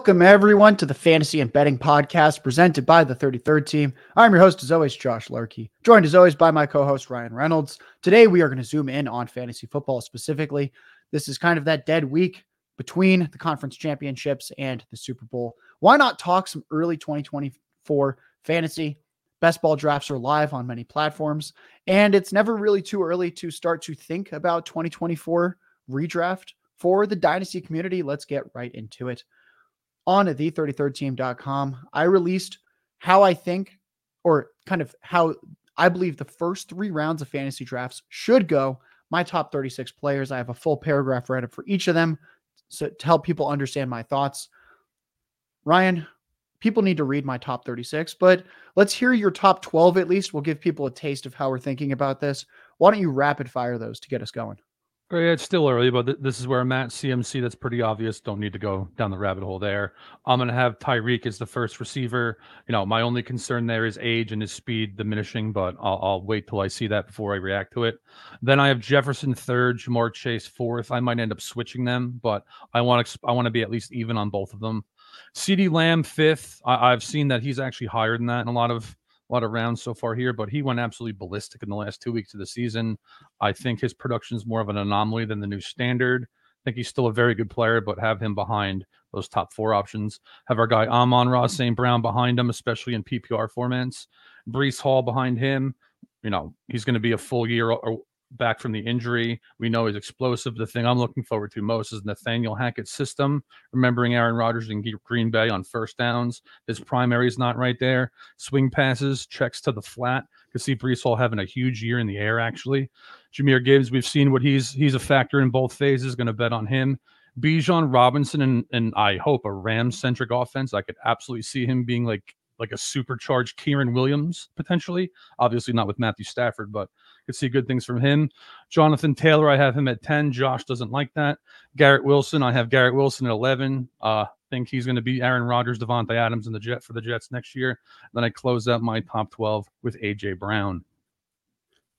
Welcome, everyone, to the Fantasy and Betting Podcast presented by the 33rd Team. I'm your host, as always, Josh Larky, joined as always by my co host, Ryan Reynolds. Today, we are going to zoom in on fantasy football specifically. This is kind of that dead week between the conference championships and the Super Bowl. Why not talk some early 2024 fantasy? Best ball drafts are live on many platforms, and it's never really too early to start to think about 2024 redraft for the dynasty community. Let's get right into it on at the33rdteam.com, I released how I think, or kind of how I believe the first three rounds of fantasy drafts should go. My top 36 players. I have a full paragraph read up for each of them so to help people understand my thoughts. Ryan, people need to read my top 36, but let's hear your top 12 at least. We'll give people a taste of how we're thinking about this. Why don't you rapid fire those to get us going? Oh, yeah, it's still early, but th- this is where I'm at. CMC, that's pretty obvious. Don't need to go down the rabbit hole there. I'm going to have Tyreek as the first receiver. You know, my only concern there is age and his speed diminishing, but I'll, I'll wait till I see that before I react to it. Then I have Jefferson third, Ja'Marr Chase fourth. I might end up switching them, but I want to I want to be at least even on both of them. CD Lamb fifth. I, I've seen that he's actually higher than that in a lot of a lot of rounds so far here, but he went absolutely ballistic in the last two weeks of the season. I think his production is more of an anomaly than the new standard. I think he's still a very good player, but have him behind those top four options. Have our guy Amon-Ra St. Brown behind him, especially in PPR formats. Breece Hall behind him. You know, he's going to be a full year back from the injury. We know he's explosive. The thing I'm looking forward to most is Nathaniel Hackett's system, remembering Aaron Rodgers in Green Bay on first downs. His primary is not right there. Swing passes, checks to the flat. Could see Breece Hall having a huge year in the air, actually. Jahmyr Gibbs, we've seen what he's he's a factor in both phases. Going to bet on him. Bijan Robinson and, and I hope a Rams centric offense. I could absolutely see him being like like a supercharged Kyren Williams potentially. Obviously not with Matthew Stafford, but could see good things from him. Jonathan Taylor, I have him at 10. Josh doesn't like that. Garrett Wilson, I have Garrett Wilson at 11. Uh, think he's going to be Aaron Rodgers, Davante Adams in the Jet for the Jets next year. Then I close out my top 12 with AJ Brown.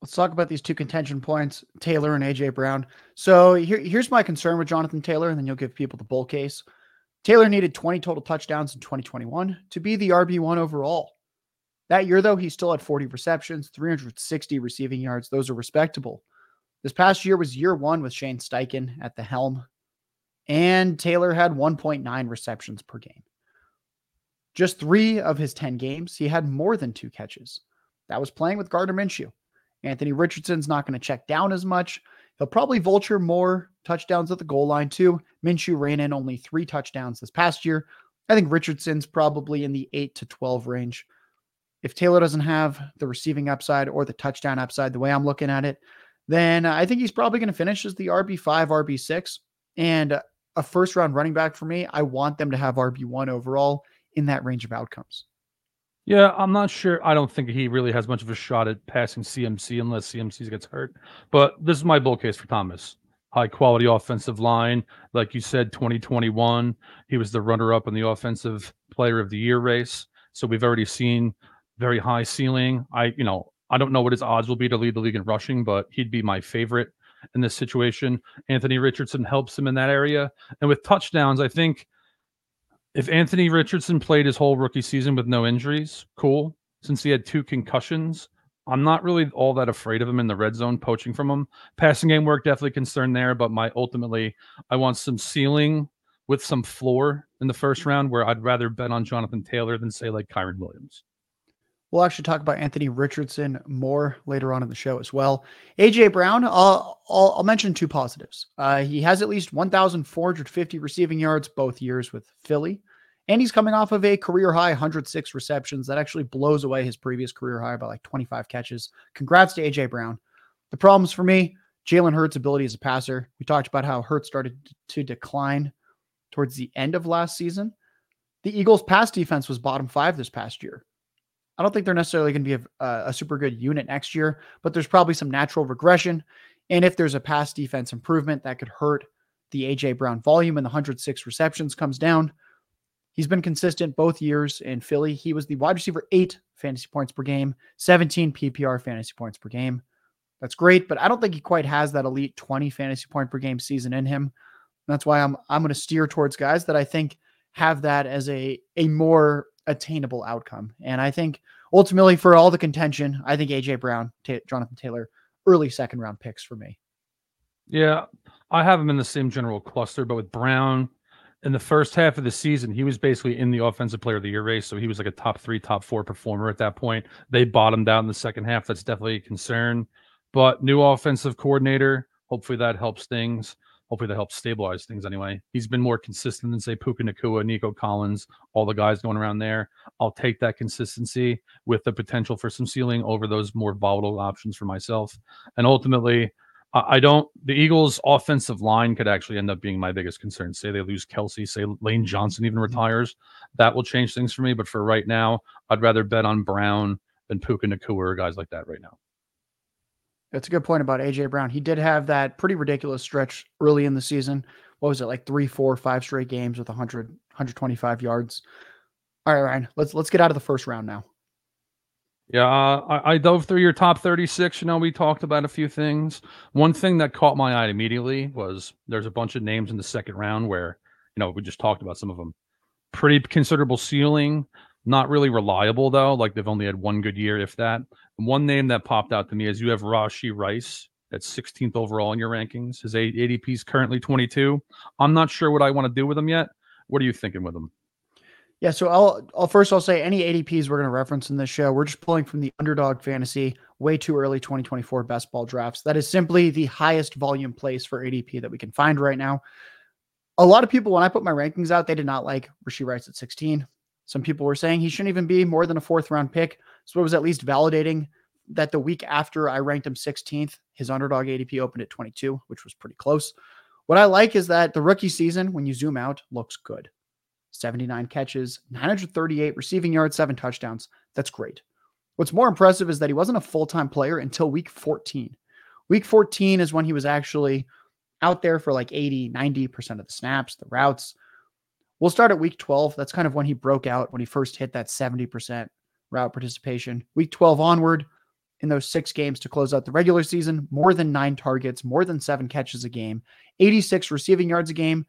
Let's talk about these two contention points, Taylor and AJ Brown. So here, here's my concern with Jonathan Taylor, and then you'll give people the bull case. Taylor needed 20 total touchdowns in 2021 to be the RB1 overall. That year, though, he still had 40 receptions, 360 receiving yards. Those are respectable. This past year was year one with Shane Steichen at the helm, and Taylor had 1.9 receptions per game. Just three of his 10 games, he had more than two catches. That was playing with Gardner Minshew. Anthony Richardson's not going to check down as much. He'll probably vulture more touchdowns at the goal line, too. Minshew ran in only three touchdowns this past year. I think Richardson's probably in the 8 to 12 range if Taylor doesn't have the receiving upside or the touchdown upside, the way I'm looking at it, then I think he's probably going to finish as the RB5, RB6. And a first round running back for me, I want them to have RB1 overall in that range of outcomes. Yeah, I'm not sure. I don't think he really has much of a shot at passing CMC unless CMC gets hurt. But this is my bull case for Thomas. High quality offensive line. Like you said, 2021, he was the runner up in the offensive player of the year race. So we've already seen very high ceiling. I, you know, I don't know what his odds will be to lead the league in rushing, but he'd be my favorite in this situation. Anthony Richardson helps him in that area. And with touchdowns, I think if Anthony Richardson played his whole rookie season with no injuries, cool. Since he had two concussions, I'm not really all that afraid of him in the red zone, poaching from him. Passing game work definitely concerned there, but my ultimately, I want some ceiling with some floor in the first round where I'd rather bet on Jonathan Taylor than say like Kyren Williams. We'll actually talk about Anthony Richardson more later on in the show as well. AJ Brown, I'll, I'll, I'll mention two positives. Uh, he has at least 1,450 receiving yards both years with Philly, and he's coming off of a career high 106 receptions. That actually blows away his previous career high by like 25 catches. Congrats to AJ Brown. The problems for me, Jalen Hurts' ability as a passer. We talked about how Hurts started to decline towards the end of last season. The Eagles' pass defense was bottom five this past year. I don't think they're necessarily going to be a, uh, a, super good unit next year, but there's probably some natural regression. And if there's a pass defense improvement that could hurt the AJ Brown volume and the 106 receptions comes down, he's been consistent both years in Philly. He was the wide receiver eight fantasy points per game, 17 PPR fantasy points per game. That's great, but I don't think he quite has that elite 20 fantasy point per game season in him. That's why I'm I'm going to steer towards guys that I think have that as a a more attainable outcome. And I think ultimately for all the contention, I think AJ Brown, Jonathan Taylor, early second round picks for me. Yeah, I have him in the same general cluster, but with Brown in the first half of the season, he was basically in the offensive player of the year race. So he was like a top three, top four performer at that point. They bottomed out in the second half. That's definitely a concern. But new offensive coordinator, hopefully that helps things. Hopefully that helps stabilize things anyway. He's been more consistent than say Puka Nacua, Nico Collins, all the guys going around there. I'll take that consistency with the potential for some ceiling over those more volatile options for myself. And ultimately, I don't. The Eagles' offensive line could actually end up being my biggest concern. Say they lose Kelce, say Lane Johnson even mm-hmm. retires, that will change things for me. But for right now, I'd rather bet on Brown than Puka Nacua or guys like that right now. That's a good point about AJ Brown. He did have that pretty ridiculous stretch early in the season. What was it like three, four, five straight games with 100, 125 yards? All right, Ryan, let's let's get out of the first round now. Yeah, uh, I, I, dove through your top 36. You know, we talked about a few things. One thing that caught my eye immediately was there's a bunch of names in the second round where, you know, we just talked about some of them. Pretty considerable ceiling, not really reliable though. Like they've only had one good year, if that. One name that popped out to me is you have Rashee Rice at 16th overall in your rankings. His ADP is currently 22. I'm not sure what I want to do with him yet. What are you thinking with him? Yeah, so I'll, I'll first I'll say any ADPs we're going to reference in this show, we're just pulling from the Underdog Fantasy way too early 2024 best ball drafts. That is simply the highest volume place for ADP that we can find right now. A lot of people, when I put my rankings out, they did not like Rashee Rice at 16. Some people were saying he shouldn't even be more than a fourth round pick. So it was at least validating that the week after I ranked him 16th, his underdog ADP opened at 22, which was pretty close. What I like is that the rookie season, when you zoom out, looks good. 79 catches, 938 receiving yards, seven touchdowns. That's great. What's more impressive is that he wasn't a full time player until week 14. Week 14 is when he was actually out there for like 80, 90% of the snaps, the routes. We'll start at week 12. That's kind of when he broke out, when he first hit that 70% route participation. Week 12 onward, in those six games to close out the regular season, more than nine targets, more than seven catches a game, 86 receiving yards a game,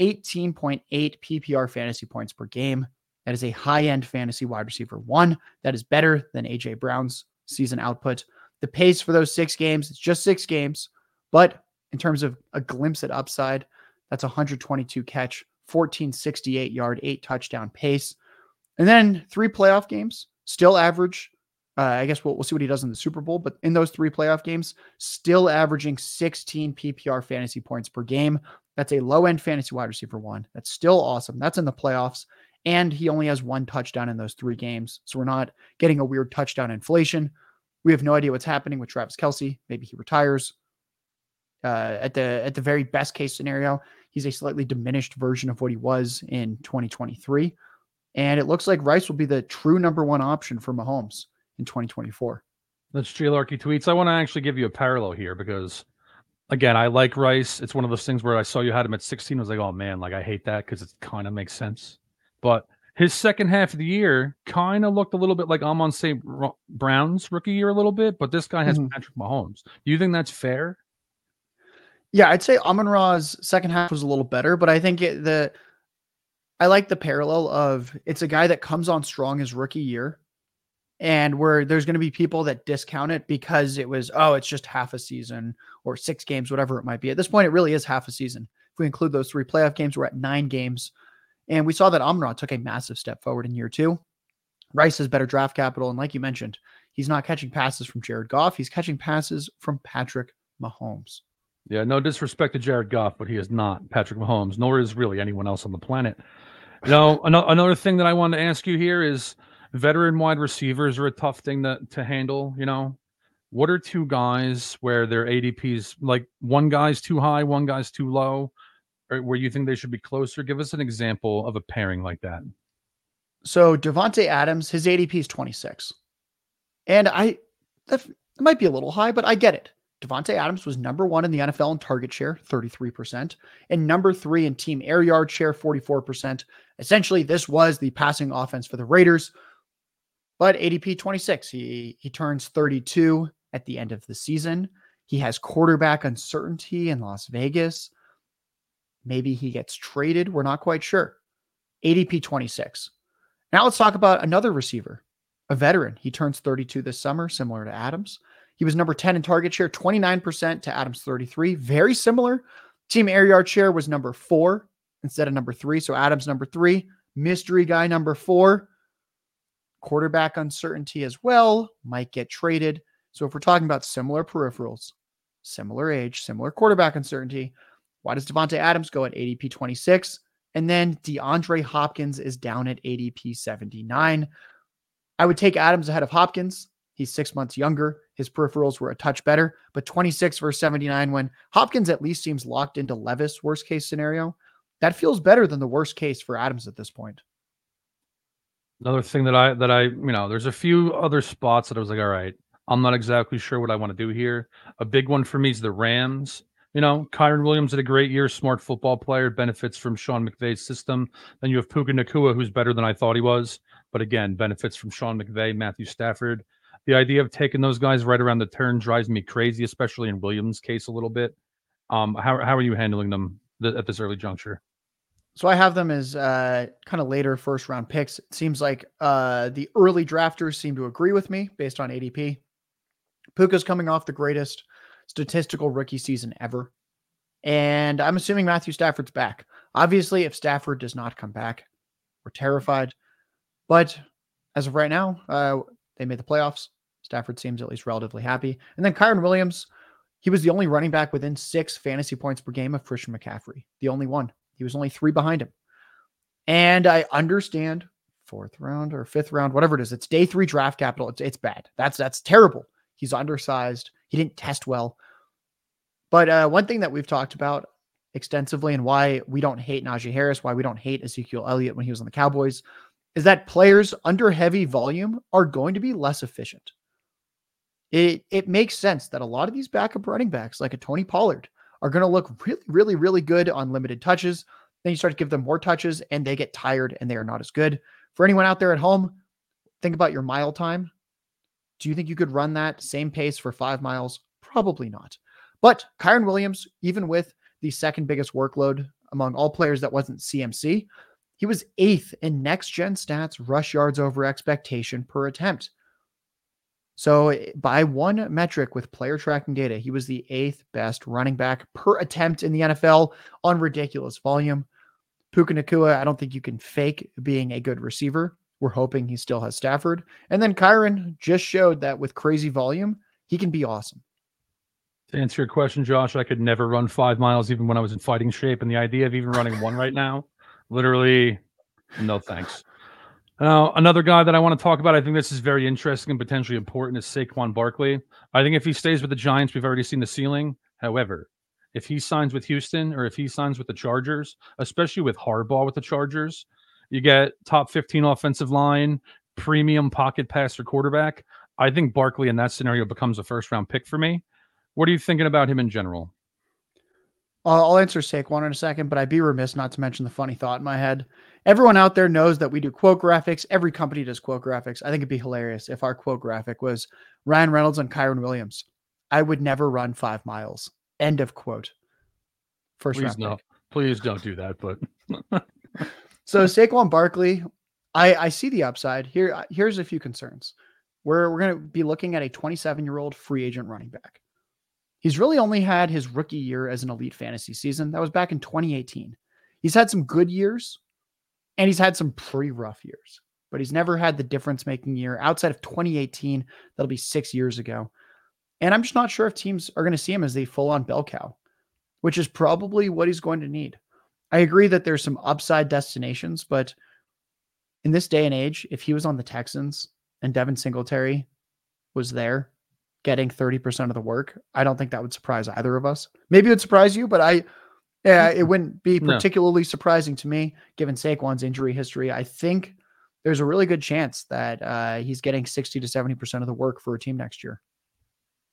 18.8 PPR fantasy points per game. That is a high end fantasy wide receiver one. That is better than AJ Brown's season output. The pace for those six games, it's just six games, but in terms of a glimpse at upside, that's 122 catch, 1468 yard, eight touchdown pace. And then three playoff games, still average. Uh, I guess we'll, we'll see what he does in the Super Bowl, but in those three playoff games, still averaging 16 PPR fantasy points per game. That's a low end fantasy wide receiver one. That's still awesome. That's in the playoffs. And he only has one touchdown in those three games. So we're not getting a weird touchdown inflation. We have no idea what's happening with Travis Kelce. Maybe he retires. Uh, at the at the very best case scenario, he's a slightly diminished version of what he was in 2023. And it looks like Rice will be the true number one option for Mahomes in 2024. That's Larky tweets. I want to actually give you a parallel here because again, I like Rice. It's one of those things where I saw you had him at 16. I was like, oh man, like I hate that because it kind of makes sense. But his second half of the year kind of looked a little bit like Amon St. Brown's rookie year a little bit, but this guy has mm-hmm. Patrick Mahomes. Do you think that's fair? Yeah, I'd say Amon Ra's second half was a little better, but I think it, the I like the parallel of it's a guy that comes on strong his rookie year and where there's going to be people that discount it because it was oh it's just half a season or six games whatever it might be. At this point it really is half a season. If we include those three playoff games we're at nine games. And we saw that Amon-Ra took a massive step forward in year two. Rice has better draft capital and like you mentioned he's not catching passes from Jared Goff. He's catching passes from Patrick Mahomes yeah no disrespect to Jared Goff but he is not Patrick Mahomes nor is really anyone else on the planet know another thing that I wanted to ask you here is veteran wide receivers are a tough thing to, to handle, you know. What are two guys where their ADPs like one guy's too high, one guy's too low, or where you think they should be closer? Give us an example of a pairing like that. So Davante Adams, his ADP is 26. And I that might be a little high, but I get it. Davante Adams was number one in the NFL in target share, 33%, and number three in team air yard share, 44%. Essentially, this was the passing offense for the Raiders. But ADP 26, he he turns 32 at the end of the season. He has quarterback uncertainty in Las Vegas. Maybe he gets traded. We're not quite sure. ADP 26. Now let's talk about another receiver, a veteran. He turns 32 this summer, similar to Adams. He was number 10 in target share, 29% to Adams 33. Very similar. Team air yard share was number four instead of number three. So Adams number three, mystery guy number four. Quarterback uncertainty as well, might get traded. So if we're talking about similar peripherals, similar age, similar quarterback uncertainty, why does Davante Adams go at ADP 26? And then DeAndre Hopkins is down at ADP 79. I would take Adams ahead of Hopkins. He's six months younger. His peripherals were a touch better, but 26 versus 79 when Hopkins at least seems locked into Levis, worst case scenario. That feels better than the worst case for Adams at this point. Another thing that I that I you know, there's a few other spots that I was like, all right, I'm not exactly sure what I want to do here. A big one for me is the Rams. You know, Kyren Williams had a great year, smart football player, benefits from Sean McVay's system. Then you have Puka Nacua, who's better than I thought he was, but again, benefits from Sean McVay, Matthew Stafford. The idea of taking those guys right around the turn drives me crazy, especially in Williams' case a little bit. Um, how how are you handling them th- at this early juncture? So I have them as uh, kind of later first round picks. It seems like uh, the early drafters seem to agree with me based on ADP. Puka's coming off the greatest statistical rookie season ever. And I'm assuming Matthew Stafford's back. Obviously, if Stafford does not come back, we're terrified. But as of right now, uh, they made the playoffs. Stafford seems at least relatively happy. And then Kyren Williams, he was the only running back within six fantasy points per game of Christian McCaffrey, the only one. He was only three behind him. And I understand fourth round or fifth round, whatever it is. It's day three draft capital. It's it's bad. That's that's terrible. He's undersized. He didn't test well. But uh, one thing that we've talked about extensively and why we don't hate Najee Harris, why we don't hate Ezekiel Elliott when he was on the Cowboys, is that players under heavy volume are going to be less efficient. It it makes sense that a lot of these backup running backs, like a Tony Pollard, are going to look really, really, really good on limited touches. Then you start to give them more touches and they get tired and they are not as good. For anyone out there at home, think about your mile time. Do you think you could run that same pace for five miles? Probably not. But Kyren Williams, even with the second biggest workload among all players that wasn't CMC, he was eighth in next gen stats, rush yards over expectation per attempt. So, eh, by one metric with player tracking data, he was the eighth best running back per attempt in the NFL on ridiculous volume. Puka Nacua, I don't think you can fake being a good receiver. We're hoping he still has Stafford. And then Kyren just showed that with crazy volume, he can be awesome. To answer your question, Josh, I could never run five miles even when I was in fighting shape. And the idea of even running one right now, literally, no thanks. Now, another guy that I want to talk about, I think this is very interesting and potentially important, is Saquon Barkley. I think if he stays with the Giants, we've already seen the ceiling. However, if he signs with Houston or if he signs with the Chargers, especially with Harbaugh with the Chargers, you get top 15 offensive line, premium pocket passer quarterback. I think Barkley in that scenario becomes a first round pick for me. What are you thinking about him in general? Uh, I'll answer Saquon in a second, but I'd be remiss not to mention the funny thought in my head. Everyone out there knows that we do quote graphics. Every company does quote graphics. I think it'd be hilarious if our quote graphic was Ryan Reynolds and Kyren Williams. I would never run five miles. End of quote. First Please no. Pick. Please don't do that. But so Saquon Barkley, I, I see the upside. Here, uh, here's a few concerns. We're we're gonna be looking at a 27 year old free agent running back. He's really only had his rookie year as an elite fantasy season. That was back in 2018. He's had some good years and he's had some pretty rough years, but he's never had the difference making year outside of 2018. That'll be six years ago. And I'm just not sure if teams are going to see him as a full on bell cow, which is probably what he's going to need. I agree that there's some upside destinations, but in this day and age, if he was on the Texans and Devin Singletary was there, getting 30% of the work. I don't think that would surprise either of us. Maybe it would surprise you, but I, yeah, it wouldn't be particularly no. surprising to me given Saquon's injury history. I think there's a really good chance that uh, he's getting 60 to 70% of the work for a team next year.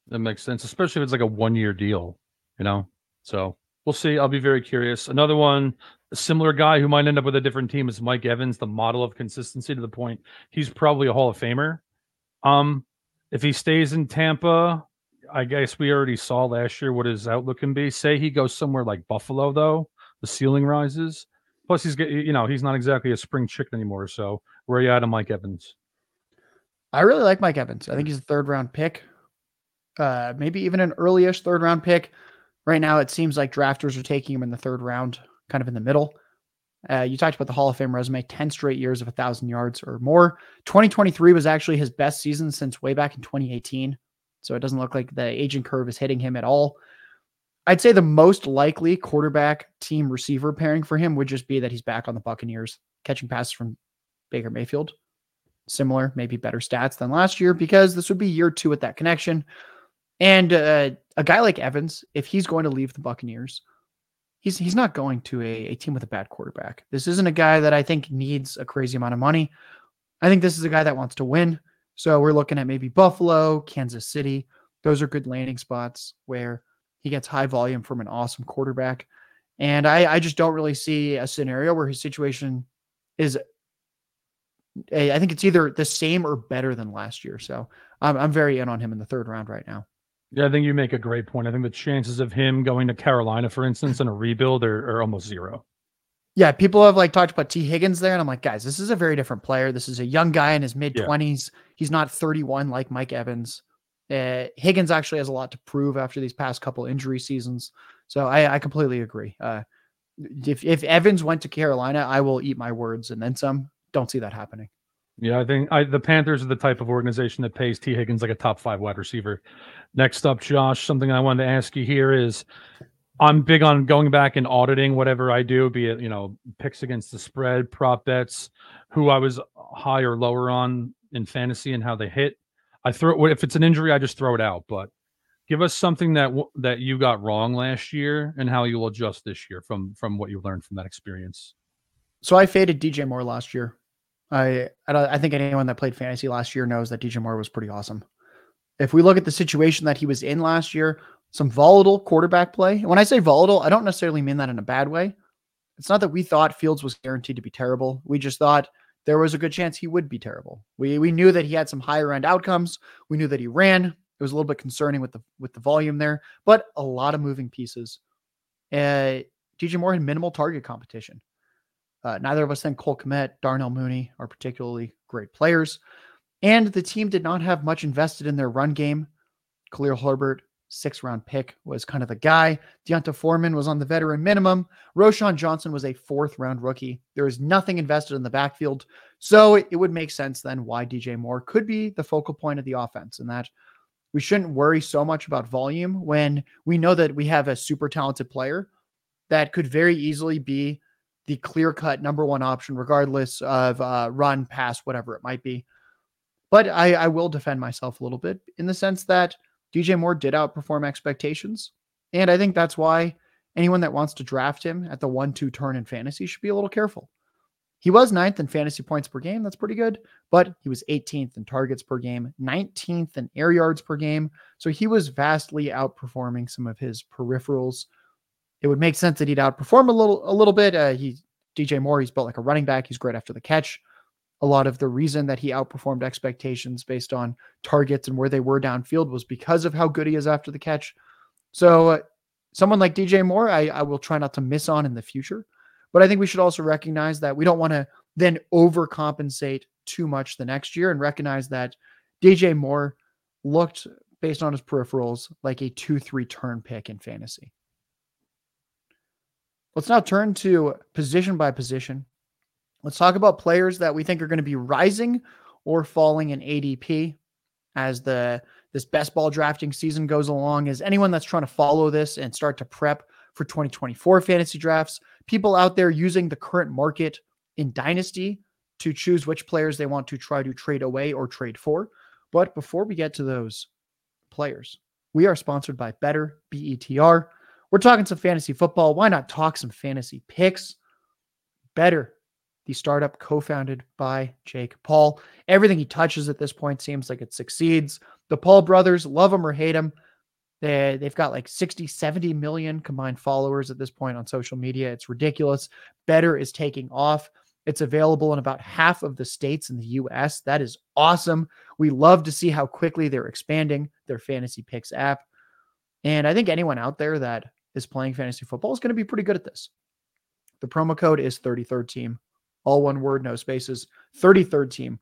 That makes sense, especially if it's like a one year deal, you know? So we'll see. I'll be very curious. Another one, a similar guy who might end up with a different team is Mike Evans, the model of consistency to the point he's probably a Hall of Famer. Um, if he stays in Tampa, I guess we already saw last year what his outlook can be. Say he goes somewhere like Buffalo, though, the ceiling rises. Plus, he's you know he's not exactly a spring chicken anymore. So where are you at on Mike Evans? I really like Mike Evans. I think he's a third round pick, uh, maybe even an earlyish third round pick. Right now, it seems like drafters are taking him in the third round, kind of in the middle. Uh, you talked about the Hall of Fame resume, 10 straight years of a thousand yards or more. 2023 was actually his best season since way back in 2018. So it doesn't look like the aging curve is hitting him at all. I'd say the most likely quarterback team receiver pairing for him would just be that he's back on the Buccaneers, catching passes from Baker Mayfield. Similar, maybe better stats than last year because this would be year two with that connection. And uh, a guy like Evans, if he's going to leave the Buccaneers, he's he's not going to a, a team with a bad quarterback. This isn't a guy that I think needs a crazy amount of money. I think this is a guy that wants to win. So we're looking at maybe Buffalo, Kansas City. Those are good landing spots where he gets high volume from an awesome quarterback. And I, I just don't really see a scenario where his situation is. I think it's either the same or better than last year. So I'm, I'm very in on him in the third round right now. Yeah, I think you make a great point. I think the chances of him going to Carolina, for instance, in a rebuild are, are almost zero. Yeah, people have like talked about Tee Higgins there, and I'm like, guys, this is a very different player. This is a young guy in his mid 20s. Yeah. He's not 31 like Mike Evans. Uh, Higgins actually has a lot to prove after these past couple injury seasons. So I, I completely agree. Uh, if if Evans went to Carolina, I will eat my words and then some. Don't see that happening. Yeah, I think I, the Panthers are the type of organization that pays Tee Higgins like a top five wide receiver. Next up, Josh, something I wanted to ask you here is I'm big on going back and auditing whatever I do, be it, you know, picks against the spread, prop bets, who I was high or lower on in fantasy and how they hit. I throw if it's an injury, I just throw it out. But give us something that that you got wrong last year and how you'll adjust this year from from what you learned from that experience. So I faded DJ Moore last year. I I think anyone that played fantasy last year knows that DJ Moore was pretty awesome. If we look at the situation that he was in last year, some volatile quarterback play. And when I say volatile, I don't necessarily mean that in a bad way. It's not that we thought Fields was guaranteed to be terrible. We just thought there was a good chance he would be terrible. We we knew that he had some higher end outcomes. We knew that he ran. It was a little bit concerning with the with the volume there, but a lot of moving pieces. Uh, DJ Moore had minimal target competition. Uh, neither of us think Cole Kmet, Darnell Mooney are particularly great players, and the team did not have much invested in their run game. Khalil Herbert six round pick was kind of the guy. D'Onta Foreman was on the veteran minimum. Roschon Johnson was a fourth round rookie. There was nothing invested in the backfield. So it, it, would make sense then why DJ Moore could be the focal point of the offense and that we shouldn't worry so much about volume when we know that we have a super talented player that could very easily be the clear cut number one option, regardless of uh, run, pass, whatever it might be. But I, I will defend myself a little bit in the sense that DJ Moore did outperform expectations. And I think that's why anyone that wants to draft him at the one two turn in fantasy should be a little careful. He was ninth in fantasy points per game. That's pretty good. But he was 18th in targets per game, 19th in air yards per game. So he was vastly outperforming some of his peripherals. It would make sense that he'd outperform a little, a little bit. Uh, he DJ Moore, he's built like a running back. He's great after the catch a lot of the reason that he outperformed expectations based on targets and where they were downfield was because of how good he is after the catch. So, uh, someone like DJ Moore, I, I will try not to miss on in the future. But I think we should also recognize that we don't want to then overcompensate too much the next year and recognize that DJ Moore looked, based on his peripherals, like a 2 3 turn pick in fantasy. Let's now turn to position by position Let's talk about players that we think are going to be rising or falling in ADP as the this best ball drafting season goes along. As anyone that's trying to follow this and start to prep for 2024 fantasy drafts, people out there using the current market in Dynasty to choose which players they want to try to trade away or trade for. But before we get to those players, we are sponsored by Better BETR. We're talking some fantasy football. Why not talk some fantasy picks? Betr the startup co-founded by Jake Paul. Everything he touches at this point seems like it succeeds. The Paul brothers, love him or hate him, they, they've got like 60, 70 million combined followers at this point on social media. It's ridiculous. Betr is taking off. It's available in about half of the states in the US. That is awesome. We love to see how quickly they're expanding their fantasy picks app. And I think anyone out there that is playing fantasy football is going to be pretty good at this. The promo code is 33rd team. All one word, no spaces. 33rd team.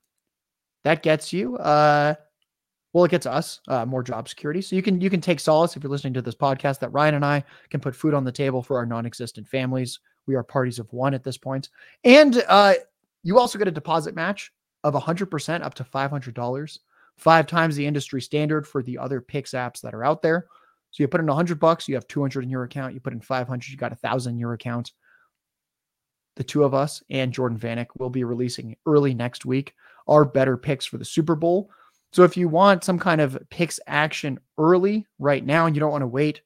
That gets you uh well, it gets us uh, more job security. So you can you can take solace if you're listening to this podcast that Ryan and I can put food on the table for our non-existent families. We are parties of one at this point, and uh, you also get a deposit match of 100% up to $500, five times the industry standard for the other picks apps that are out there. So you put in 100 bucks, you have 200 in your account. You put in 500, you got a thousand in your account. The two of us and Jordan Vanek will be releasing early next week our better picks for the Super Bowl. So if you want some kind of picks action early right now and you don't want to wait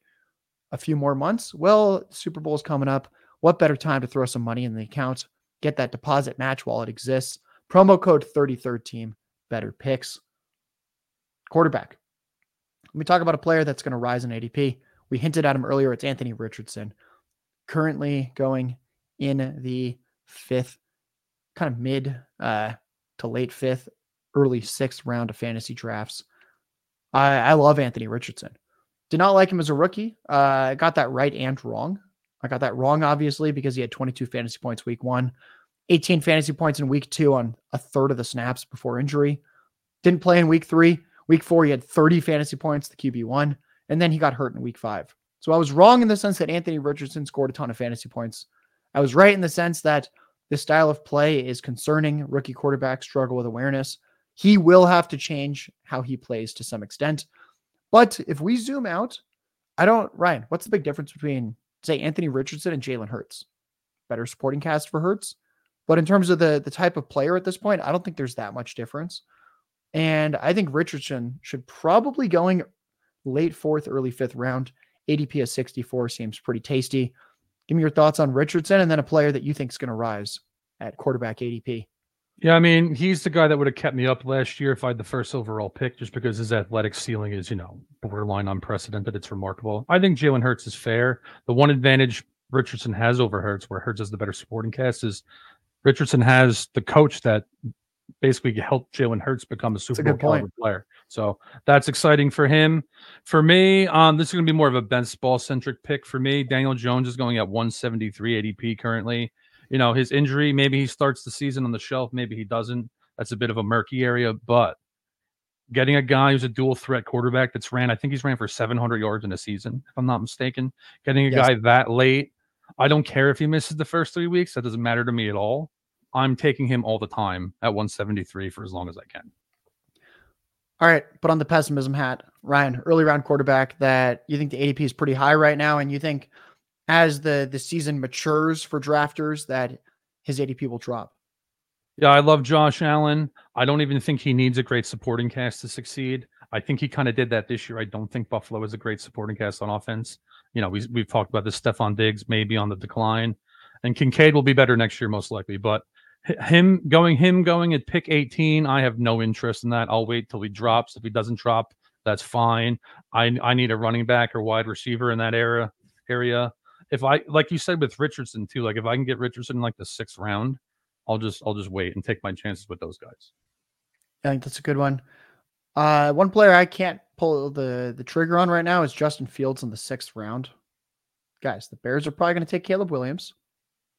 a few more months, well, Super Bowl is coming up. What better time to throw some money in the account? Get that deposit match while it exists. Promo code 33rd team, better picks. Quarterback. Let me talk about a player that's going to rise in ADP. We hinted at him earlier. It's Anthony Richardson, currently going in the fifth, kind of mid uh, to late fifth early sixth round of fantasy drafts. I, I love Anthony Richardson. Did not like him as a rookie. Uh, I got that right and wrong. I got that wrong, obviously, because he had 22 fantasy points week one, 18 fantasy points in week two on a third of the snaps before injury. Didn't play in week three. Week four, he had 30 fantasy points, the QB one, and then he got hurt in week five. So I was wrong in the sense that Anthony Richardson scored a ton of fantasy points. I was right in the sense that this style of play is concerning. Rookie quarterbacks struggle with awareness. He will have to change how he plays to some extent. But if we zoom out, I don't, Ryan, what's the big difference between, say, Anthony Richardson and Jalen Hurts? Better supporting cast for Hurts. But in terms of the, the type of player at this point, I don't think there's that much difference. And I think Richardson should probably going late fourth, early fifth round. ADP of 64 seems pretty tasty. Give me your thoughts on Richardson and then a player that you think is going to rise at quarterback ADP. Yeah, I mean, he's the guy that would have kept me up last year if I had the first overall pick, just because his athletic ceiling is, you know, borderline unprecedented. It's remarkable. I think Jalen Hurts is fair. The one advantage Richardson has over Hurts, where Hurts has the better supporting cast, is Richardson has the coach that basically helped Jalen Hurts become a Super Bowl caliber player. So that's exciting for him. For me, um, this is going to be more of a best ball centric pick for me. Daniel Jones is going at 173 ADP currently you know, his injury, maybe he starts the season on the shelf, maybe he doesn't. That's a bit of a murky area, but getting a guy who's a dual threat quarterback that's ran, I think he's ran for 700 yards in a season, if I'm not mistaken. Getting a yes. guy that late, I don't care if he misses the first three weeks. That doesn't matter to me at all. I'm taking him all the time at 173 for as long as I can. All right, put on the pessimism hat. Ryan, early round quarterback that you think the ADP is pretty high right now, and you think as the the season matures for drafters that his ADP will drop. Yeah, I love Josh Allen. I don't even think he needs a great supporting cast to succeed. I think he kind of did that this year. I don't think Buffalo is a great supporting cast on offense. You know, we, we've talked about this. Stefon Diggs maybe on the decline, and Kincaid will be better next year most likely. But him going, him going at pick 18, I have no interest in that. I'll wait till he drops. If he doesn't drop, that's fine. I I need a running back or wide receiver in that era area if I like you said with Richardson too, like if I can get Richardson in like the sixth round, I'll just I'll just wait and take my chances with those guys. I think that's a good one. Uh, one player I can't pull the the trigger on right now is Justin Fields in the sixth round. Guys, the Bears are probably going to take Caleb Williams.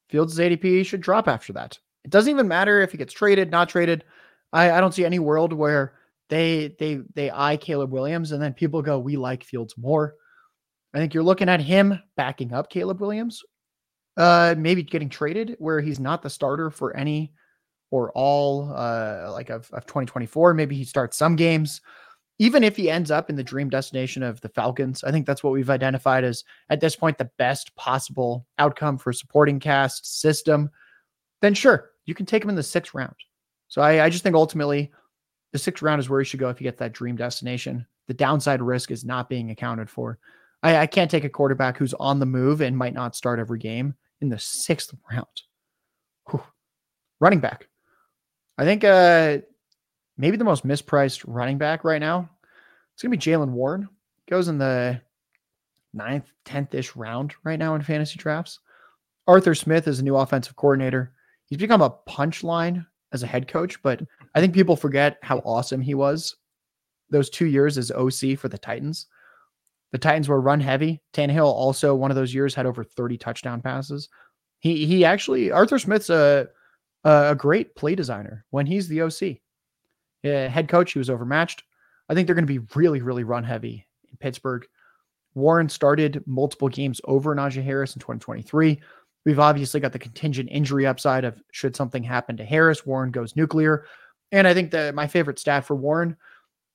Fields' ADP should drop after that. It doesn't even matter if he gets traded, not traded. I, I don't see any world where they they they eye Caleb Williams and then people go, we like Fields more. I think you're looking at him backing up Caleb Williams, uh, maybe getting traded where he's not the starter for any or all uh, like of, of 2024. Maybe he starts some games. Even if he ends up in the dream destination of the Falcons, I think that's what we've identified as at this point the best possible outcome for supporting cast system. Then sure, you can take him in the sixth round. So I, I just think ultimately the sixth round is where he should go if you get that dream destination. The downside risk is not being accounted for. I, I can't take a quarterback who's on the move and might not start every game in the sixth round. Whew. Running back. I think uh, maybe the most mispriced running back right now. It's gonna be Jaylen Warren. Goes in the ninth, tenth ish round right now in fantasy drafts. Arthur Smith is a new offensive coordinator. He's become a punchline as a head coach, but I think people forget how awesome he was those two years as OC for the Titans. The Titans were run heavy. Tannehill also one of those years had over 30 touchdown passes. He he actually Arthur Smith's a a great play designer when he's the OC. Yeah, head coach, he was overmatched. I think they're going to be really, really run heavy in Pittsburgh. Warren started multiple games over Najee Harris in 2023. We've obviously got the contingent injury upside of should something happen to Harris, Warren goes nuclear. And I think that my favorite stat for Warren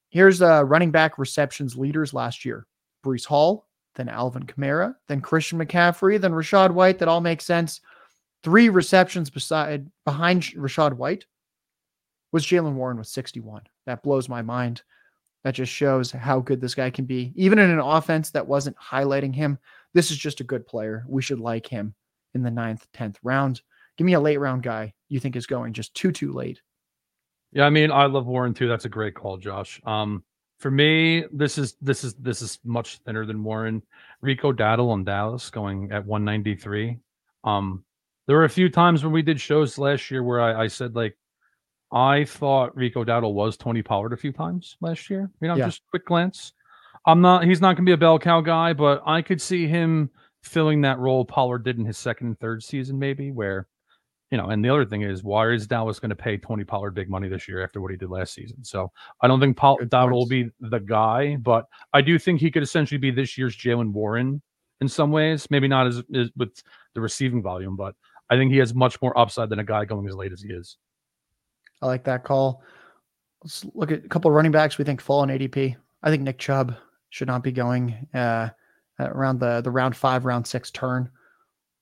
here's uh, running back receptions leaders last year Breece Hall, then Alvin Kamara, then Christian McCaffrey, then Rachaad White. That all makes sense. Three receptions beside behind Rachaad White was Jaylen Warren with 61. That blows my mind. That just shows how good this guy can be. Even in an offense that wasn't highlighting him, this is just a good player. We should like him in the ninth, 10th round. Give me a late round guy you think is going just too, too late. Yeah, I mean, I love Warren too. That's a great call, Josh. Um, for me, this is this is this is much thinner than Warren. Rico Dowdle in Dallas going at 193. Um, there were a few times when we did shows last year where I, I said like I thought Rico Dowdle was Tony Pollard a few times last year. You know, yeah. just quick glance. I'm not. He's not going to be a bell cow guy, but I could see him filling that role Pollard did in his second and third season, maybe where you know, and the other thing is, why is Dallas going to pay Tony Pollard big money this year after what he did last season? So I don't think Paul Dowdle will be the guy, but I do think he could essentially be this year's Jaylen Warren in some ways. Maybe not as, as with the receiving volume, but I think he has much more upside than a guy going as late as he is. I like that call. Let's look at a couple of running backs we think fall in ADP. I think Nick Chubb should not be going uh, Uh, around the the round five, round six turn.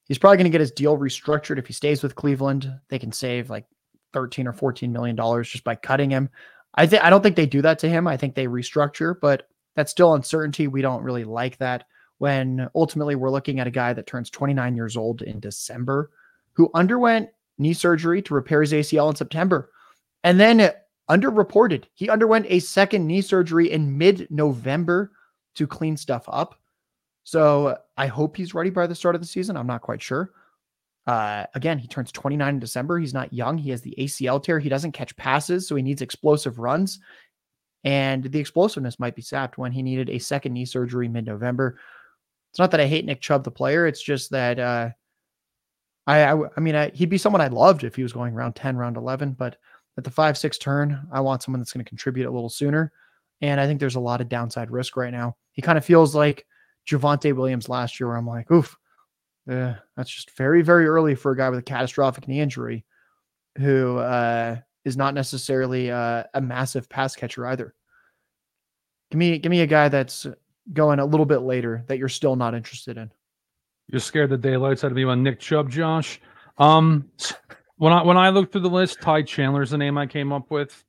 He's probably going to get his deal restructured if he stays with Cleveland. They can save like 13 or 14 million dollars just by cutting him. I think I don't think they do that to him. I think they restructure, but that's still uncertainty. We don't really like that when ultimately we're looking at a guy that turns 29 years old in December who underwent knee surgery to repair his ACL in September and then underreported. He underwent a second knee surgery in mid-November to clean stuff up. So I hope he's ready by the start of the season. I'm not quite sure. Uh, again, he turns 29 in December. He's not young. He has the ACL tear. He doesn't catch passes, so he needs explosive runs. And the explosiveness might be sapped when he needed a second knee surgery mid November. It's not that I hate Nick Chubb, the player. It's just that uh, I, I, I mean, I, he'd be someone I loved if he was going round 10, round 11. But at the five, six turn, I want someone that's going to contribute a little sooner. And I think there's a lot of downside risk right now. He kind of feels like Javonte Williams last year, where I'm like, oof, that's just very, very early for a guy with a catastrophic knee injury who uh, is not necessarily uh, a massive pass catcher either. Give me, give me a guy that's going a little bit later that you're still not interested in. You're scared the daylights out of me on Nick Chubb, Josh. Um, when I when I looked through the list, Ty Chandler's the name I came up with.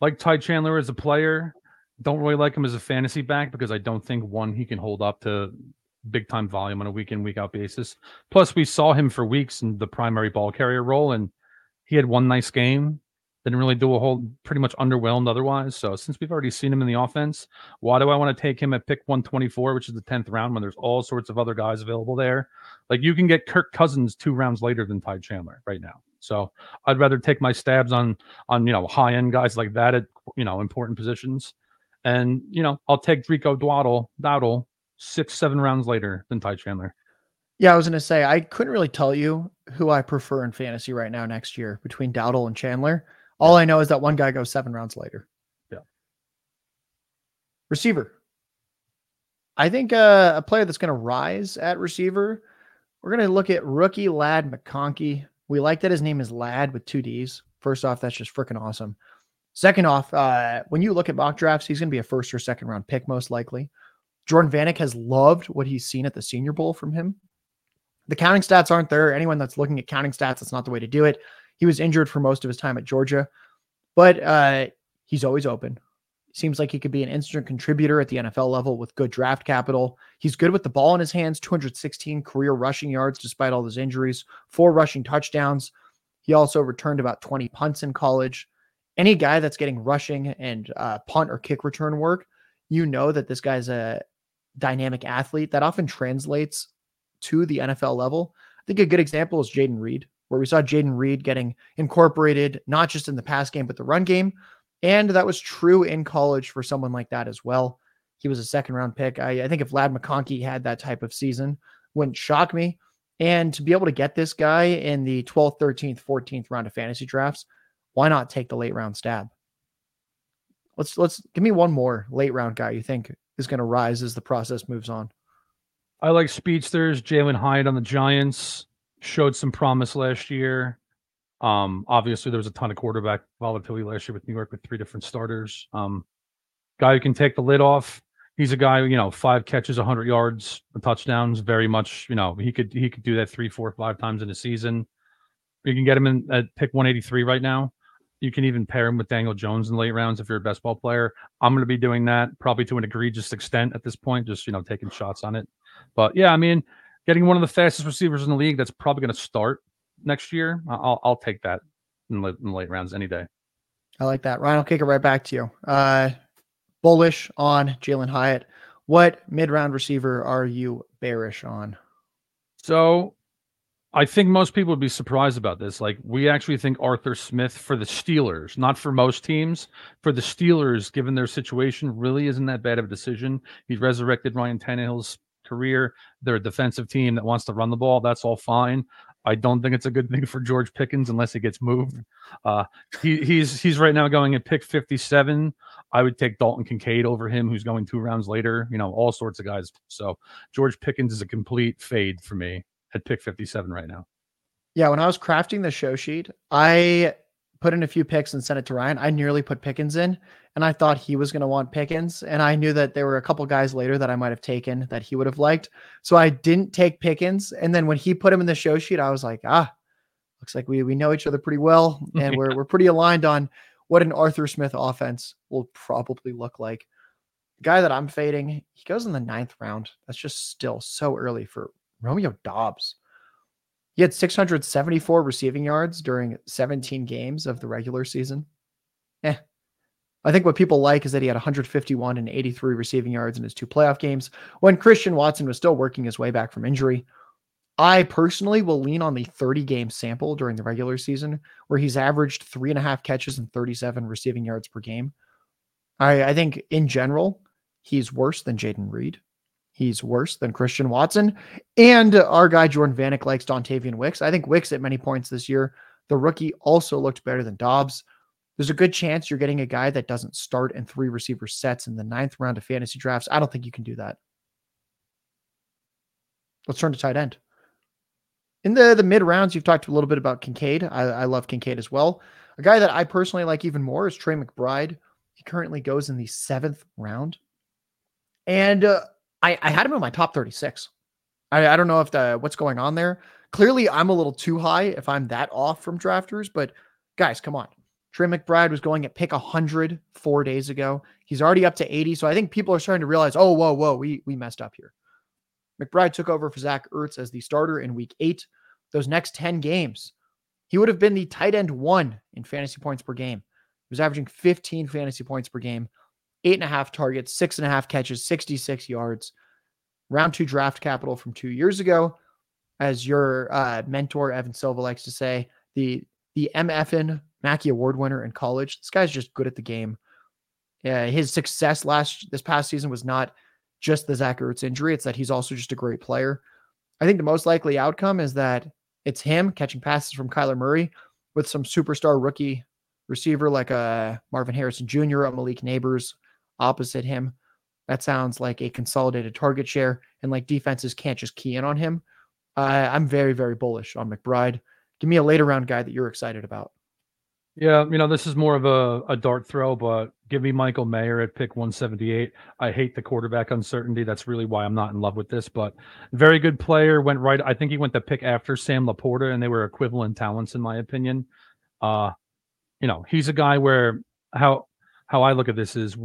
Like Ty Chandler as a player, don't really like him as a fantasy back because I don't think one he can hold up to big time volume on a week in week out basis. Plus, we saw him for weeks in the primary ball carrier role, and he had one nice game. Didn't really do a whole, pretty much underwhelmed otherwise. So since we've already seen him in the offense, why do I want to take him at pick 124, which is the 10th round, when there's all sorts of other guys available there? Like you can get Kirk Cousins two rounds later than Ty Chandler right now. So I'd rather take my stabs on on you know high end guys like that at you know important positions and you know, I'll take Rico Dwaddle, Dowdle six, seven rounds later than Ty Chandler. Yeah, I was gonna say I couldn't really tell you who I prefer in fantasy right now next year between Dowdle and Chandler. All. I know is that one guy goes seven rounds later. Yeah. Receiver. I think uh, a player that's going to rise at receiver. We're going to look at rookie Ladd McConkey. We like that his name is Ladd with two D's. First off, that's just freaking awesome. Second off, uh, when you look at mock drafts, he's going to be a first or second round pick, most likely. Jordan Vanek has loved what he's seen at the Senior Bowl from him. The counting stats aren't there. Anyone that's looking at counting stats, that's not the way to do it. He was injured for most of his time at Georgia, but uh, he's always open. Seems like he could be an instant contributor at the NFL level with good draft capital. He's good with the ball in his hands, 216 career rushing yards despite all his injuries, four rushing touchdowns. He also returned about 20 punts in college any guy that's getting rushing and uh, punt or kick return work, you know that this guy's a dynamic athlete that often translates to the NFL level. I think a good example is Jayden Reed, where we saw Jayden Reed getting incorporated not just in the pass game, but the run game. And that was true in college for someone like that as well. He was a second round pick. I, I think if Ladd McConkey had that type of season, wouldn't shock me. And to be able to get this guy in the 12th, 13th, 14th round of fantasy drafts, why not take the late round stab? Let's let's give me one more late round guy you think is going to rise as the process moves on. I like speedsters. Jalin Hyatt on the Giants showed some promise last year. Um, obviously there was a ton of quarterback volatility last year with New York with three different starters. Um, guy who can take the lid off. He's a guy, you know, five catches, 100 yards, touchdowns. Very much, you know, he could he could do that three, four, five times in a season. You can get him in at pick 183 right now. You can even pair him with Daniel Jones in late rounds if you're a best ball player. I'm going to be doing that probably to an egregious extent at this point, just you know taking shots on it. But yeah, I mean, getting one of the fastest receivers in the league that's probably going to start next year, I'll I'll take that in, late, in late rounds any day. I like that, Ryan. I'll kick it right back to you. Uh, bullish on Jalin Hyatt. What mid round receiver are you bearish on? So I think most people would be surprised about this. Like, we actually think Arthur Smith for the Steelers, not for most teams, for the Steelers, given their situation, really isn't that bad of a decision. He's resurrected Ryan Tannehill's career. They're a defensive team that wants to run the ball. That's all fine. I don't think it's a good thing for George Pickens unless he gets moved. Uh, he, he's he's right now going at pick 57. I would take Dalton Kincaid over him, who's going two rounds later. You know, all sorts of guys. So George Pickens is a complete fade for me at pick 57 right now. Yeah, when I was crafting the show sheet, I put in a few picks and sent it to Ryan. I nearly put Pickens in, and I thought he was going to want Pickens, and I knew that there were a couple guys later that I might have taken that he would have liked. So I didn't take Pickens, and then when he put him in the show sheet, I was like, ah, looks like we we know each other pretty well, and we're we're pretty aligned on what an Arthur Smith offense will probably look like. The guy that I'm fading, he goes in the ninth round. That's just still so early for Romeo Doubs. He had 674 receiving yards during 17 games of the regular season. Eh. I think what people like is that he had 151 and 83 receiving yards in his two playoff games when Christian Watson was still working his way back from injury. I personally will lean on the 30 game sample during the regular season, where he's averaged three and a half catches and 37 receiving yards per game. I, I think in general, he's worse than Jayden Reed. He's worse than Christian Watson. And our guy, Jordan Vanek, likes Dontayvion Wicks. I think Wicks at many points this year, the rookie also looked better than Doubs. There's a good chance you're getting a guy that doesn't start in three receiver sets in the ninth round of fantasy drafts. I don't think you can do that. Let's turn to tight end. In the, the mid rounds, you've talked a little bit about Kincaid. I, I love Kincaid as well. A guy that I personally like even more is Trey McBride. He currently goes in the seventh round. And uh, I, I had him in my top 36. I, I don't know if the what's going on there. Clearly, I'm a little too high if I'm that off from drafters, but guys, come on. Trey McBride was going at pick 100 four days ago. He's already up to 80. So I think people are starting to realize, oh, whoa, whoa, we, we messed up here. McBride took over for Zach Ertz as the starter in week eight. Those next 10 games, he would have been the tight end one in fantasy points per game. He was averaging 15 fantasy points per game, eight and a half targets, six and a half catches, 66 yards. Round two draft capital from two years ago. As your uh, mentor, Evan Silva, likes to say, the the MFN Mackey Award winner in college. This guy's just good at the game. Uh, his success last this past season was not just the Zach Ertz injury; it's that he's also just a great player. I think the most likely outcome is that it's him catching passes from Kyler Murray with some superstar rookie receiver like a uh, Marvin Harrison Jr. or Malik Nabers opposite him. That sounds like a consolidated target share, and like defenses can't just key in on him. Uh, I'm very, very bullish on McBride. Give me a later round guy that you're excited about. Yeah, you know, this is more of a, a dart throw, but give me Michael Mayer at pick 178. I hate the quarterback uncertainty. That's really why I'm not in love with this, but very good player. Went right. I think he went the pick after Sam LaPorta, and they were equivalent talents, in my opinion. Uh, you know, he's a guy where how how I look at this is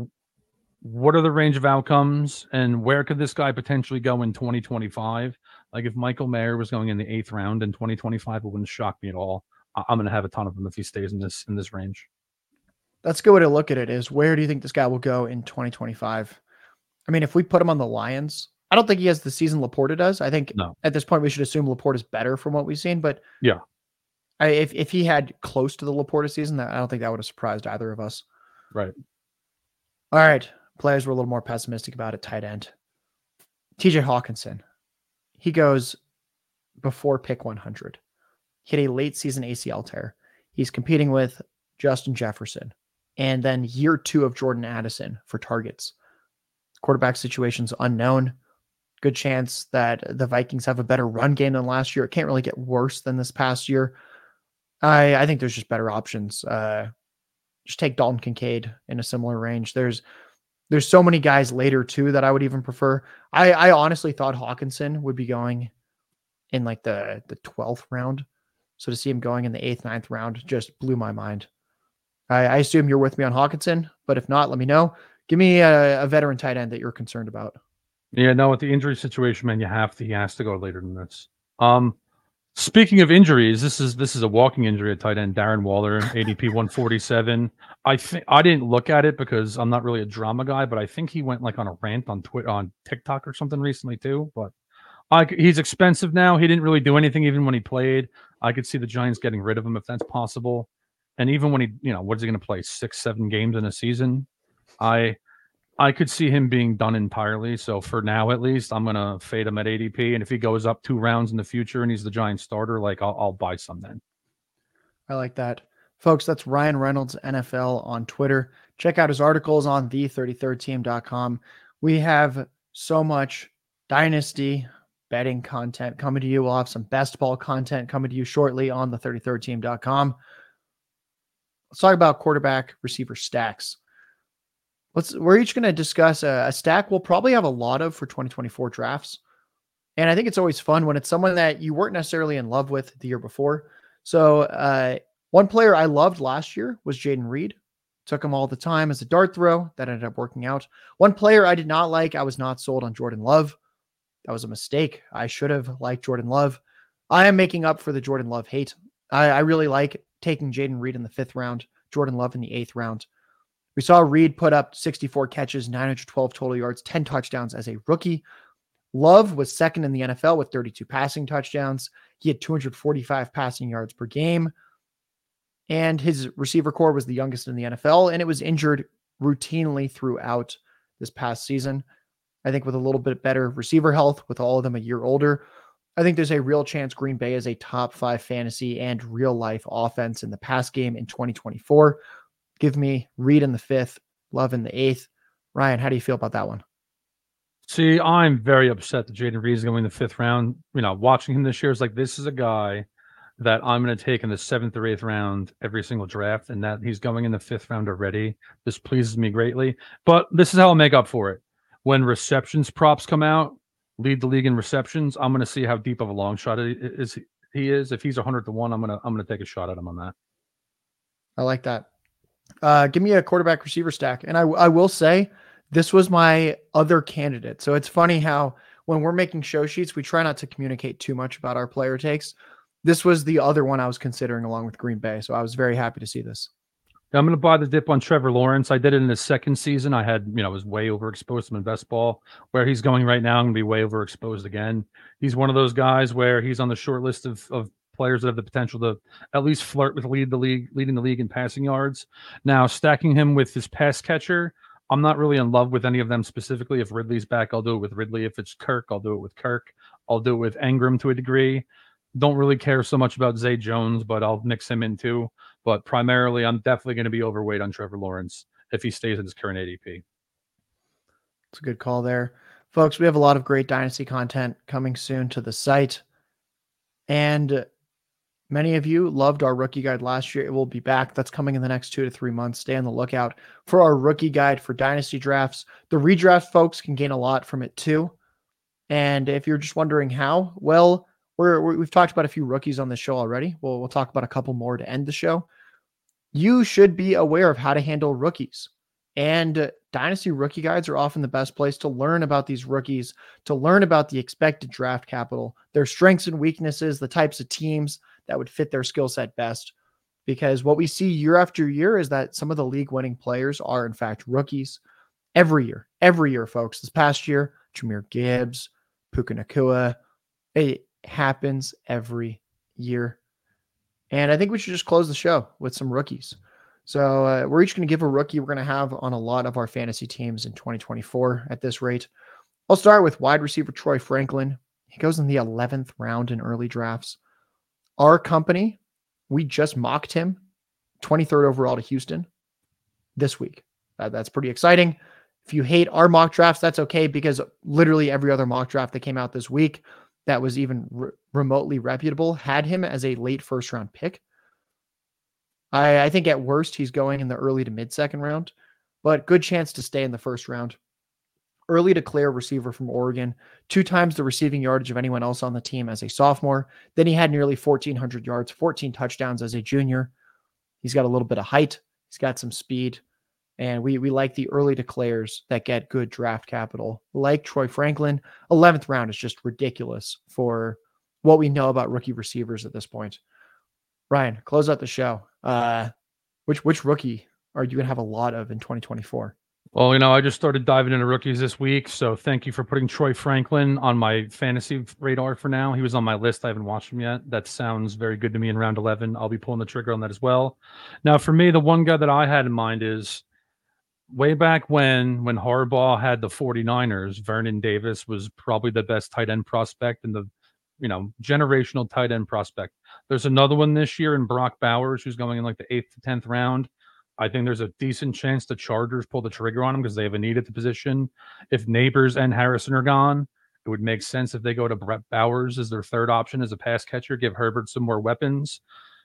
what are the range of outcomes and where could this guy potentially go in 2025? Like if Michael Mayer was going in the eighth round in 2025, it wouldn't shock me at all. I'm going to have a ton of them if he stays in this in this range. That's a good way to look at it. Is where do you think this guy will go in 2025? I mean, if we put him on the Lions, I don't think he has the season LaPorta does. I think no. at this point we should assume LaPorta is better from what we've seen. But yeah, I, if if he had close to the LaPorta season, I don't think that would have surprised either of us. Right. All right players were a little more pessimistic about at tight end. T.J. Hockenson, he goes before pick 100. Hit a late season ACL tear. He's competing with Justin Jefferson and then year two of Jordan Addison for targets. Quarterback situation's unknown. Good chance that the Vikings have a better run game than last year. It can't really get worse than this past year. I I think there's just better options. Uh, just take Dalton Kincaid in a similar range. There's there's so many guys later too that I would even prefer. I I honestly thought Hockenson would be going in like the the 12th round. So to see him going in the eighth, ninth round just blew my mind. I, I assume you're with me on Hockenson, but if not, let me know. Give me a, a veteran tight end that you're concerned about. Yeah, no, with the injury situation, man, you have to. He has to go later than this. Um, speaking of injuries, this is this is a walking injury at tight end. Darren Waller, ADP 147. I think I didn't look at it because I'm not really a drama guy, but I think he went like on a rant on Twitter, on TikTok or something recently too. But I, he's expensive now. He didn't really do anything even when he played. I could see the Giants getting rid of him if that's possible. And even when he, you know, what's he going to play? Six, seven games in a season. I I could see him being done entirely. So for now, at least, I'm gonna fade him at ADP. And if he goes up two rounds in the future and he's the Giant starter, like I'll, I'll buy some then. I like that, folks. That's Ryan Reynolds NFL on Twitter. Check out his articles on the33rdteam.com. We have so much dynasty betting content coming to you. We'll have some best ball content coming to you shortly on the 33rdteam.com. Let's talk about quarterback receiver stacks. Let's we're each going to discuss a, a, stack we'll probably have a lot of for 2024 drafts. And I think it's always fun when it's someone that you weren't necessarily in love with the year before. So uh, one player I loved last year was Jayden Reed. Took him all the time as a dart throw. That ended up working out. One player I did not like, I was not sold on Jordan Love. That was a mistake. I should have liked Jordan Love. I am making up for the Jordan Love hate. I, I really like taking Jayden Reed in the fifth round, Jordan Love in the eighth round. We saw Reed put up 64 catches, 912 total yards, 10 touchdowns as a rookie. Love was second in the NFL with 32 passing touchdowns. He had 245 passing yards per game. And his receiver core was the youngest in the NFL, and it was injured routinely throughout this past season. I think with a little bit better receiver health, with all of them a year older, I think there's a real chance Green Bay is a top five fantasy and real life offense in the pass game in 2024. Give me Reed in the fifth, Love in the eighth. Ryan, how do you feel about that one? See, I'm very upset that Jayden Reed is going in the fifth round. You know, watching him this year is like this is a guy that I'm going to take in the seventh or eighth round every single draft, and that he's going in the fifth round already. This pleases me greatly. But this is how I'll make up for it. When receptions props come out, lead the league in receptions. I'm going to see how deep of a long shot is he is. If he's 100 to one, I'm gonna I'm gonna take a shot at him on that. I like that. Uh, give me a quarterback receiver stack. And I, I will say this was my other candidate. So it's funny how when we're making show sheets, we try not to communicate too much about our player takes. This was the other one I was considering along with Green Bay. So I was very happy to see this. I'm going to buy the dip on Trevor Lawrence. I did it in the second season. I had, you know, was way overexposed him in best ball. Where he's going right now, I'm going to be way overexposed again. He's one of those guys where he's on the short list of, of players that have the potential to at least flirt with lead the league, leading the league in passing yards. Now, stacking him with his pass catcher, I'm not really in love with any of them specifically. If Ridley's back, I'll do it with Ridley. If it's Kirk, I'll do it with Kirk. I'll do it with Engram to a degree. Don't really care so much about Zay Jones, but I'll mix him in too. But primarily, I'm definitely going to be overweight on Trevor Lawrence if he stays at his current ADP. It's a good call there. Folks, we have a lot of great dynasty content coming soon to the site. And Many of you loved our rookie guide last year. It will be back. That's coming in the next two to three months. Stay on the lookout for our rookie guide for dynasty drafts. The redraft folks can gain a lot from it too. And if you're just wondering how, well, we have talked about a few rookies on the show already. We'll, we'll talk about a couple more to end the show. You should be aware of how to handle rookies. And dynasty rookie guides are often the best place to learn about these rookies, to learn about the expected draft capital, their strengths and weaknesses, the types of teams that would fit their skill set best. Because what we see year after year is that some of the league winning players are, in fact, rookies every year. Every year, folks. This past year, Jahmyr Gibbs, Puka Nacua. It happens every year. And I think we should just close the show with some rookies. So uh, we're each going to give a rookie we're going to have on a lot of our fantasy teams in 2024 at this rate. I'll start with wide receiver Troy Franklin. He goes in the 11th round in early drafts. Our company, we just mocked him 23rd overall to Houston this week. That's pretty exciting. If you hate our mock drafts, that's okay because literally every other mock draft that came out this week that was even re- remotely reputable had him as a late first round pick. I, I think at worst he's going in the early to mid second round, but good chance to stay in the first round. Early declare receiver from Oregon, two times the receiving yardage of anyone else on the team as a sophomore. Then he had nearly 1,400 yards, 14 touchdowns as a junior. He's got a little bit of height, he's got some speed. And we we like the early declares that get good draft capital, like Troy Franklin. 11th round is just ridiculous for what we know about rookie receivers at this point. Ryan, close out the show. Uh, which which rookie are you gonna have a lot of in 2024? Well, you know, I just started diving into rookies this week, so thank you for putting Troy Franklin on my fantasy radar for now. He was on my list. I haven't watched him yet. That sounds very good to me in round 11. I'll be pulling the trigger on that as well. Now, for me, the one guy that I had in mind is way back when when Harbaugh had the 49ers, Vernon Davis was probably the best tight end prospect in the you know, generational tight end prospect. There's another one this year in Brock Bowers who's going in like the 8th to 10th round. I think there's a decent chance the Chargers pull the trigger on him because they have a need at the position. If Nabers and Harrison are gone, it would make sense if they go to Brett Bowers as their third option as a pass catcher, give Herbert some more weapons.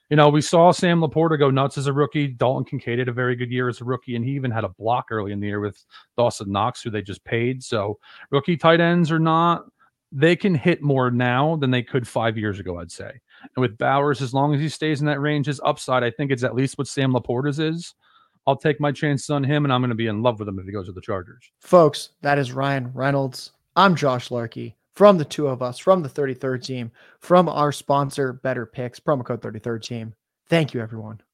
You know, we saw Sam Laporta go nuts as a rookie. Dalton Kincaid had a very good year as a rookie, and he even had a block early in the year with Dawson Knox, who they just paid. So rookie tight ends are not they can hit more now than they could five years ago, I'd say. And with Bowers, as long as he stays in that range, his upside, I think it's at least what Sam Laporta's is. I'll take my chances on him, and I'm going to be in love with him if he goes to the Chargers. Folks, that is Ryan Reynolds. I'm Josh Larky from the two of us, from the 33rd team, from our sponsor, Betr Picks, promo code 33rd team. Thank you, everyone.